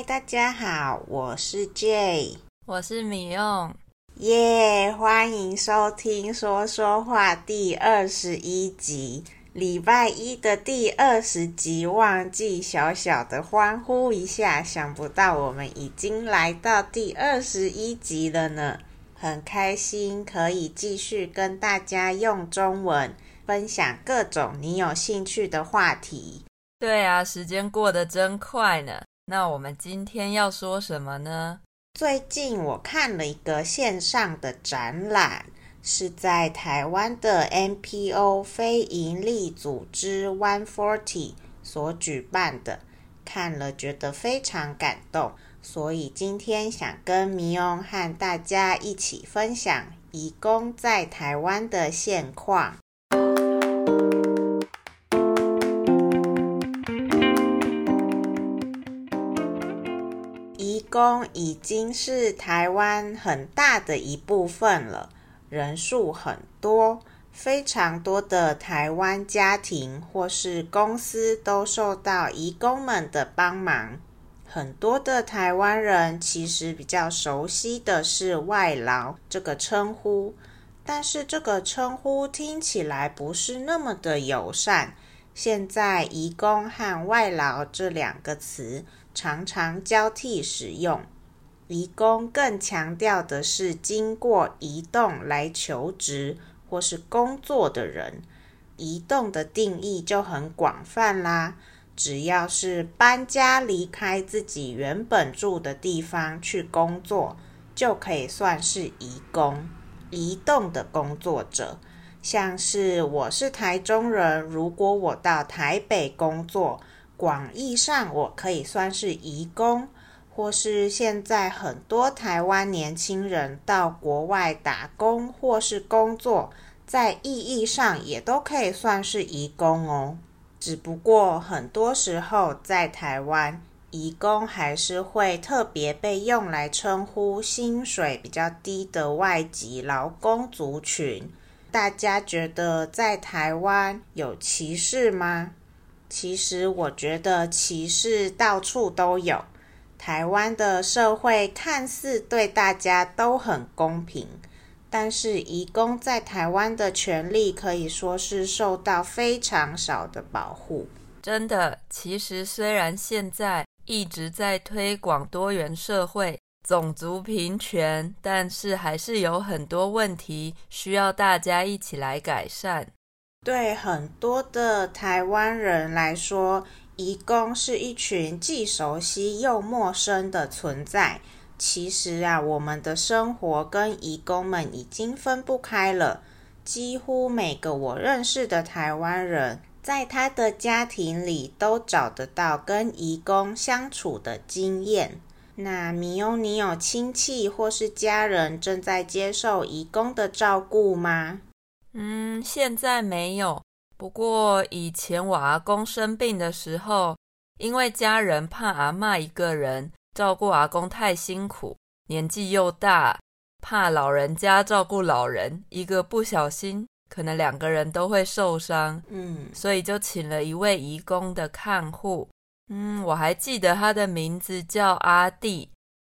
嗨，大家好，我是 Jay，我是米用，耶，欢迎收听说说话第二十一集，礼拜一的第二十集，忘记小小的欢呼一下，想不到我们已经来到第二十一集了呢，很开心可以继续跟大家用中文分享各种你有兴趣的话题。对啊，时间过得真快呢。那我们今天要说什么呢？最近我看了一个线上的展览，是在台湾的 NPO 非营利组织 One Forty 所举办的，看了觉得非常感动，所以今天想跟米翁和大家一起分享移工在台湾的现况。工已经是台湾很大的一部分了，人数很多，非常多的台湾家庭或是公司都受到移工们的帮忙。很多的台湾人其实比较熟悉的是外劳这个称呼，但是这个称呼听起来不是那么的友善。现在移工和外劳这两个词。常常交替使用，移工更强调的是经过移动来求职或是工作的人。移动的定义就很广泛啦，只要是搬家离开自己原本住的地方去工作，就可以算是移工。移动的工作者，像是我是台中人，如果我到台北工作。广义上，我可以算是移工，或是现在很多台湾年轻人到国外打工或是工作，在意义上也都可以算是移工哦。只不过很多时候在台湾，移工还是会特别被用来称呼薪水比较低的外籍劳工族群。大家觉得在台湾有歧视吗？其实我觉得歧视到处都有。台湾的社会看似对大家都很公平，但是移工在台湾的权利可以说是受到非常少的保护。真的，其实虽然现在一直在推广多元社会、种族平权，但是还是有很多问题需要大家一起来改善。对很多的台湾人来说，移工是一群既熟悉又陌生的存在。其实啊，我们的生活跟移工们已经分不开了。几乎每个我认识的台湾人，在他的家庭里都找得到跟移工相处的经验。那米欧，你有亲戚或是家人正在接受义工的照顾吗？嗯，现在没有。不过以前我阿公生病的时候，因为家人怕阿嬷一个人照顾阿公太辛苦，年纪又大，怕老人家照顾老人，一个不小心可能两个人都会受伤。嗯，所以就请了一位义工的看护。嗯，我还记得他的名字叫阿弟。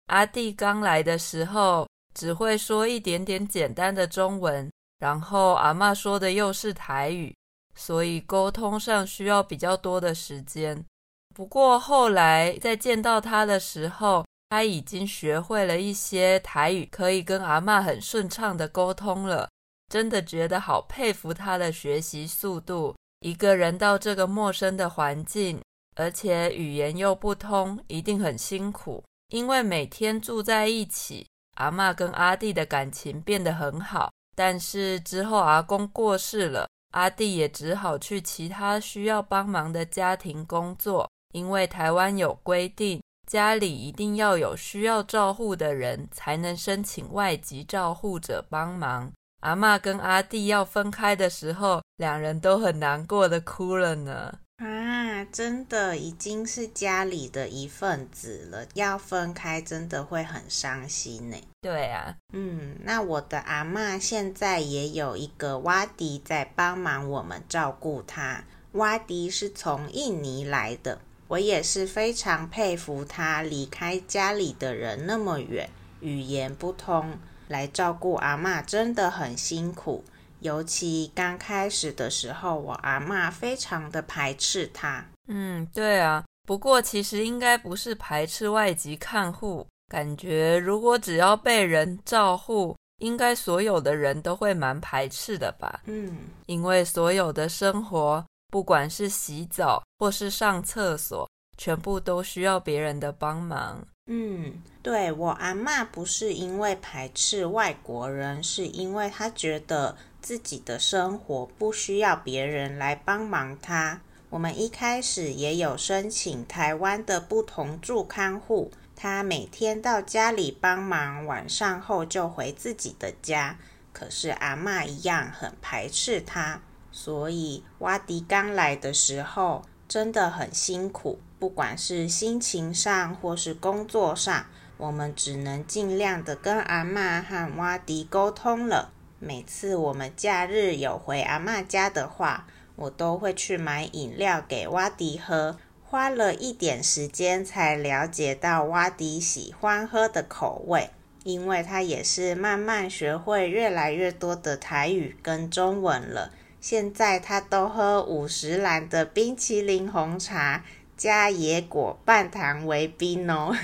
阿弟刚来的时候只会说一点点简单的中文。然后阿嬷说的又是台语，所以沟通上需要比较多的时间。不过后来在见到他的时候，他已经学会了一些台语，可以跟阿嬷很顺畅的沟通了。真的觉得好佩服他的学习速度。一个人到这个陌生的环境，而且语言又不通，一定很辛苦。因为每天住在一起，阿嬷跟阿弟的感情变得很好。但是之后阿公过世了，阿弟也只好去其他需要帮忙的家庭工作。因为台湾有规定，家里一定要有需要照护的人才能申请外籍照护者帮忙。阿嬷跟阿弟要分开的时候，两人都很难过的哭了呢。啊，真的已经是家里的一份子了，要分开真的会很伤心呢。对啊，嗯，那我的阿嬷现在也有一个挖迪在帮忙我们照顾她。挖迪是从印尼来的，我也是非常佩服他离开家里的人那么远，语言不通，来照顾阿嬷真的很辛苦。尤其刚开始的时候，我阿妈非常的排斥他。嗯，对啊。不过其实应该不是排斥外籍看护，感觉如果只要被人照护，应该所有的人都会蛮排斥的吧？嗯，因为所有的生活，不管是洗澡或是上厕所，全部都需要别人的帮忙。嗯，对，我阿妈不是因为排斥外国人，是因为她觉得自己的生活不需要别人来帮忙她。我们一开始也有申请台湾的不同住看护，他每天到家里帮忙，晚上后就回自己的家。可是阿嬷一样很排斥他，所以挖迪刚来的时候真的很辛苦。不管是心情上或是工作上，我们只能尽量的跟阿嬷和挖迪沟通了。每次我们假日有回阿嬷家的话，我都会去买饮料给挖迪喝，花了一点时间才了解到挖迪喜欢喝的口味，因为他也是慢慢学会越来越多的台语跟中文了。现在他都喝五十兰的冰淇淋红茶。加野果半糖为冰哦，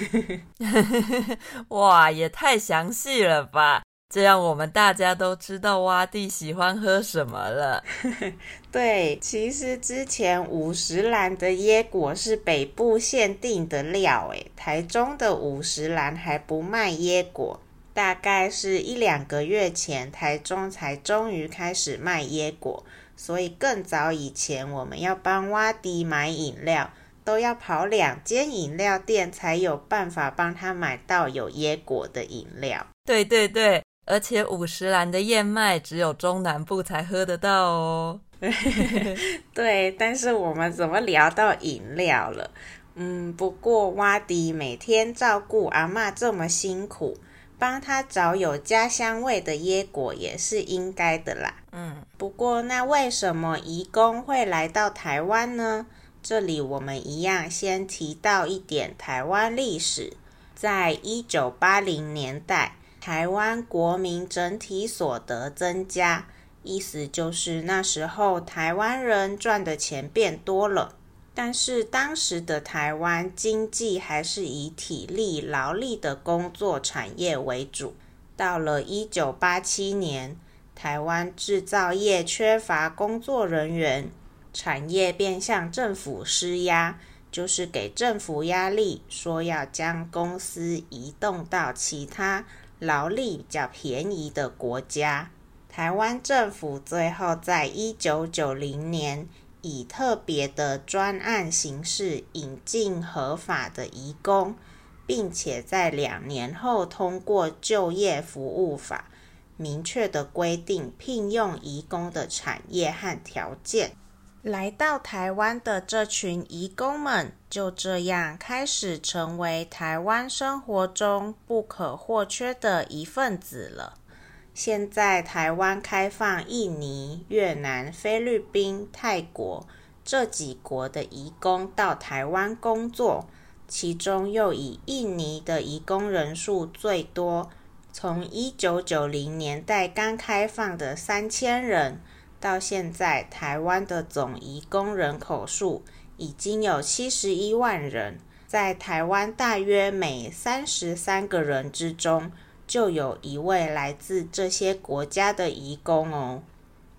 哇，也太详细了吧！这样我们大家都知道挖地喜欢喝什么了。对，其实之前五十岚的椰果是北部限定的料，诶，台中的五十岚还不卖椰果，大概是一两个月前，台中才终于开始卖椰果，所以更早以前我们要帮挖地买饮料。都要跑两间饮料店才有办法帮他买到有椰果的饮料。对对对，而且五十岚的燕麦只有中南部才喝得到哦。对，但是我们怎么聊到饮料了？嗯，不过挖迪每天照顾阿嬷这么辛苦，帮他找有家乡味的椰果也是应该的啦。嗯，不过那为什么移工会来到台湾呢？这里我们一样先提到一点台湾历史，在一九八零年代，台湾国民整体所得增加，意思就是那时候台湾人赚的钱变多了。但是当时的台湾经济还是以体力劳力的工作产业为主。到了一九八七年，台湾制造业缺乏工作人员。产业便向政府施压，就是给政府压力，说要将公司移动到其他劳力比较便宜的国家。台湾政府最后在一九九零年以特别的专案形式引进合法的移工，并且在两年后通过就业服务法，明确的规定聘用移工的产业和条件。来到台湾的这群移工们，就这样开始成为台湾生活中不可或缺的一份子了。现在台湾开放印尼、越南、菲律宾、泰国这几国的移工到台湾工作，其中又以印尼的移工人数最多，从一九九零年代刚开放的三千人。到现在，台湾的总移工人口数已经有七十一万人。在台湾，大约每三十三个人之中，就有一位来自这些国家的移工哦。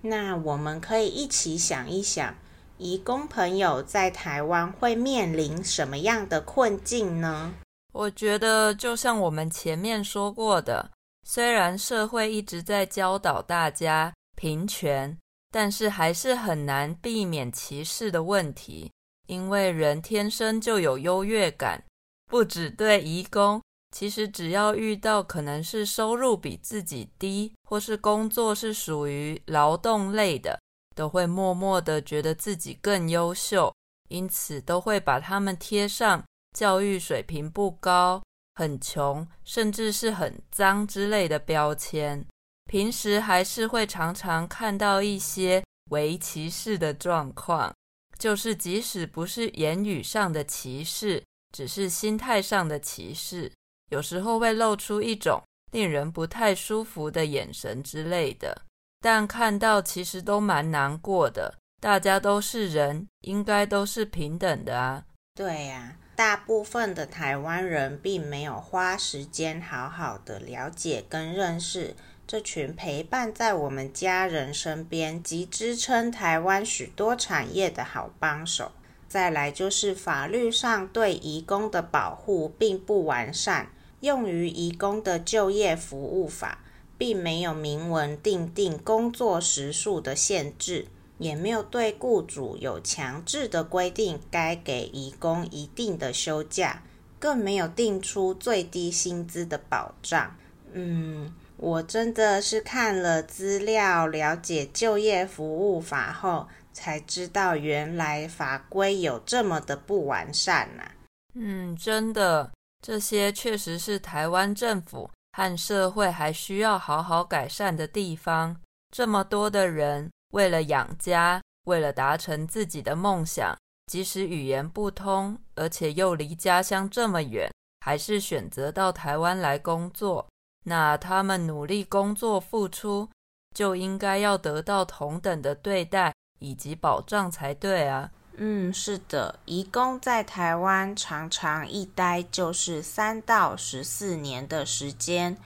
那我们可以一起想一想，移工朋友在台湾会面临什么样的困境呢？我觉得，就像我们前面说过的，虽然社会一直在教导大家平权。但是还是很难避免歧视的问题，因为人天生就有优越感，不只对移工，其实只要遇到可能是收入比自己低，或是工作是属于劳动类的，都会默默的觉得自己更优秀，因此都会把他们贴上教育水平不高、很穷，甚至是很脏之类的标签。平时还是会常常看到一些微歧视的状况，就是即使不是言语上的歧视，只是心态上的歧视，有时候会露出一种令人不太舒服的眼神之类的。但看到其实都蛮难过的，大家都是人，应该都是平等的啊。对呀，大部分的台湾人并没有花时间好好的了解跟认识这群陪伴在我们家人身边及支撑台湾许多产业的好帮手。再来就是法律上对移工的保护并不完善，用于移工的就业服务法并没有明文订定工作时数的限制，也没有对雇主有强制的规定该给移工一定的休假，更没有定出最低薪资的保障。嗯。我真的是看了资料，了解就业服务法后，才知道原来法规有这么的不完善呐、嗯，真的，这些确实是台湾政府和社会还需要好好改善的地方。这么多的人为了养家，为了达成自己的梦想，即使语言不通，而且又离家乡这么远，还是选择到台湾来工作。那他们努力工作付出，就应该要得到同等的对待以及保障才对啊。嗯，是的，移工在台湾常常一待就是三到十四年的时间，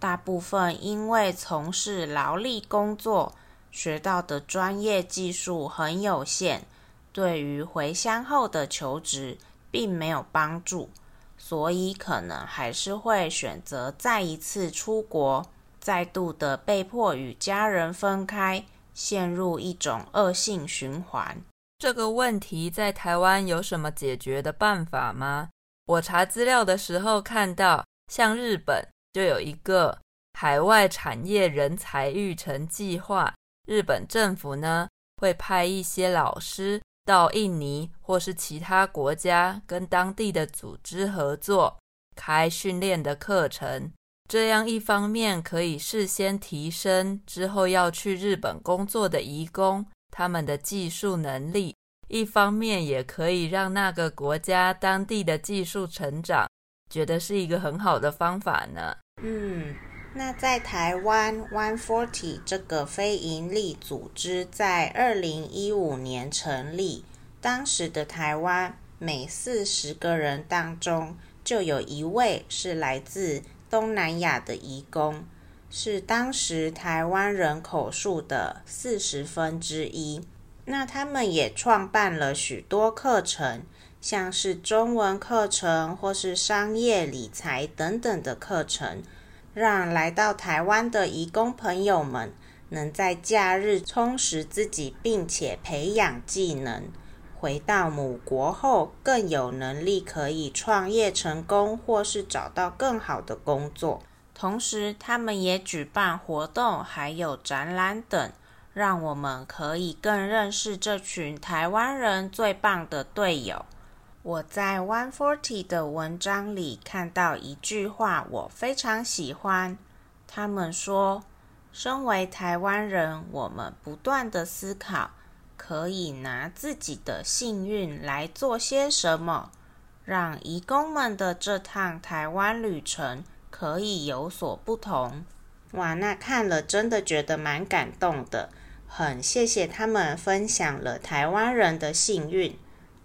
大部分因为从事劳力工作，学到的专业技术很有限，对于回乡后的求职并没有帮助。所以可能还是会选择再一次出国，再度的被迫与家人分开，陷入一种恶性循环。这个问题在台湾有什么解决的办法吗？我查资料的时候看到，像日本就有一个海外产业人才育成计划，日本政府呢会派一些老师。到印尼或是其他国家跟当地的组织合作，开训练的课程，这样一方面可以事先提升之后要去日本工作的移工他们的技术能力，一方面也可以让那个国家当地的技术成长，觉得是一个很好的方法呢。嗯。那在台湾，One Forty 这个非营利组织在二零一五年成立。当时的台湾，每四十个人当中就有一位是来自东南亚的移工，是当时台湾人口数的四十分之一。那他们也创办了许多课程，像是中文课程或是商业理财等等的课程。让来到台湾的移工朋友们能在假日充实自己，并且培养技能，回到母国后更有能力可以创业成功，或是找到更好的工作。同时，他们也举办活动，还有展览等，让我们可以更认识这群台湾人最棒的队友。我在 One Forty 的文章里看到一句话，我非常喜欢。他们说：“身为台湾人，我们不断地思考，可以拿自己的幸运来做些什么，让移工们的这趟台湾旅程可以有所不同。”哇，那看了真的觉得蛮感动的，很谢谢他们分享了台湾人的幸运。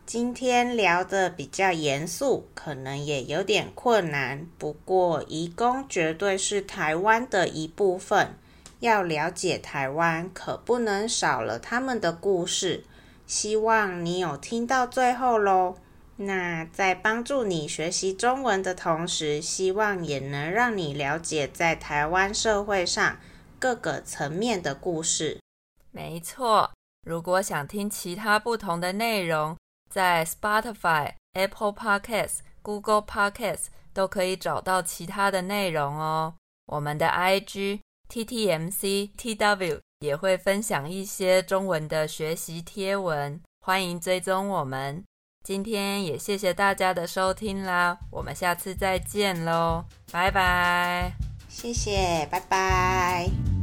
今天聊得比较严肃，可能也有点困难。不过，移工绝对是台湾的一部分，要了解台湾，可不能少了他们的故事。希望你有听到最后喽。那在帮助你学习中文的同时，希望也能让你了解在台湾社会上各个层面的故事。没错，如果想听其他不同的内容，在 Spotify、Apple Podcasts、Google Podcasts 都可以找到其他的内容哦。我们的 IG TTMC TW 也会分享一些中文的学习贴文，欢迎追踪我们。今天也谢谢大家的收听啦，我们下次再见喽，拜拜。谢谢，拜拜。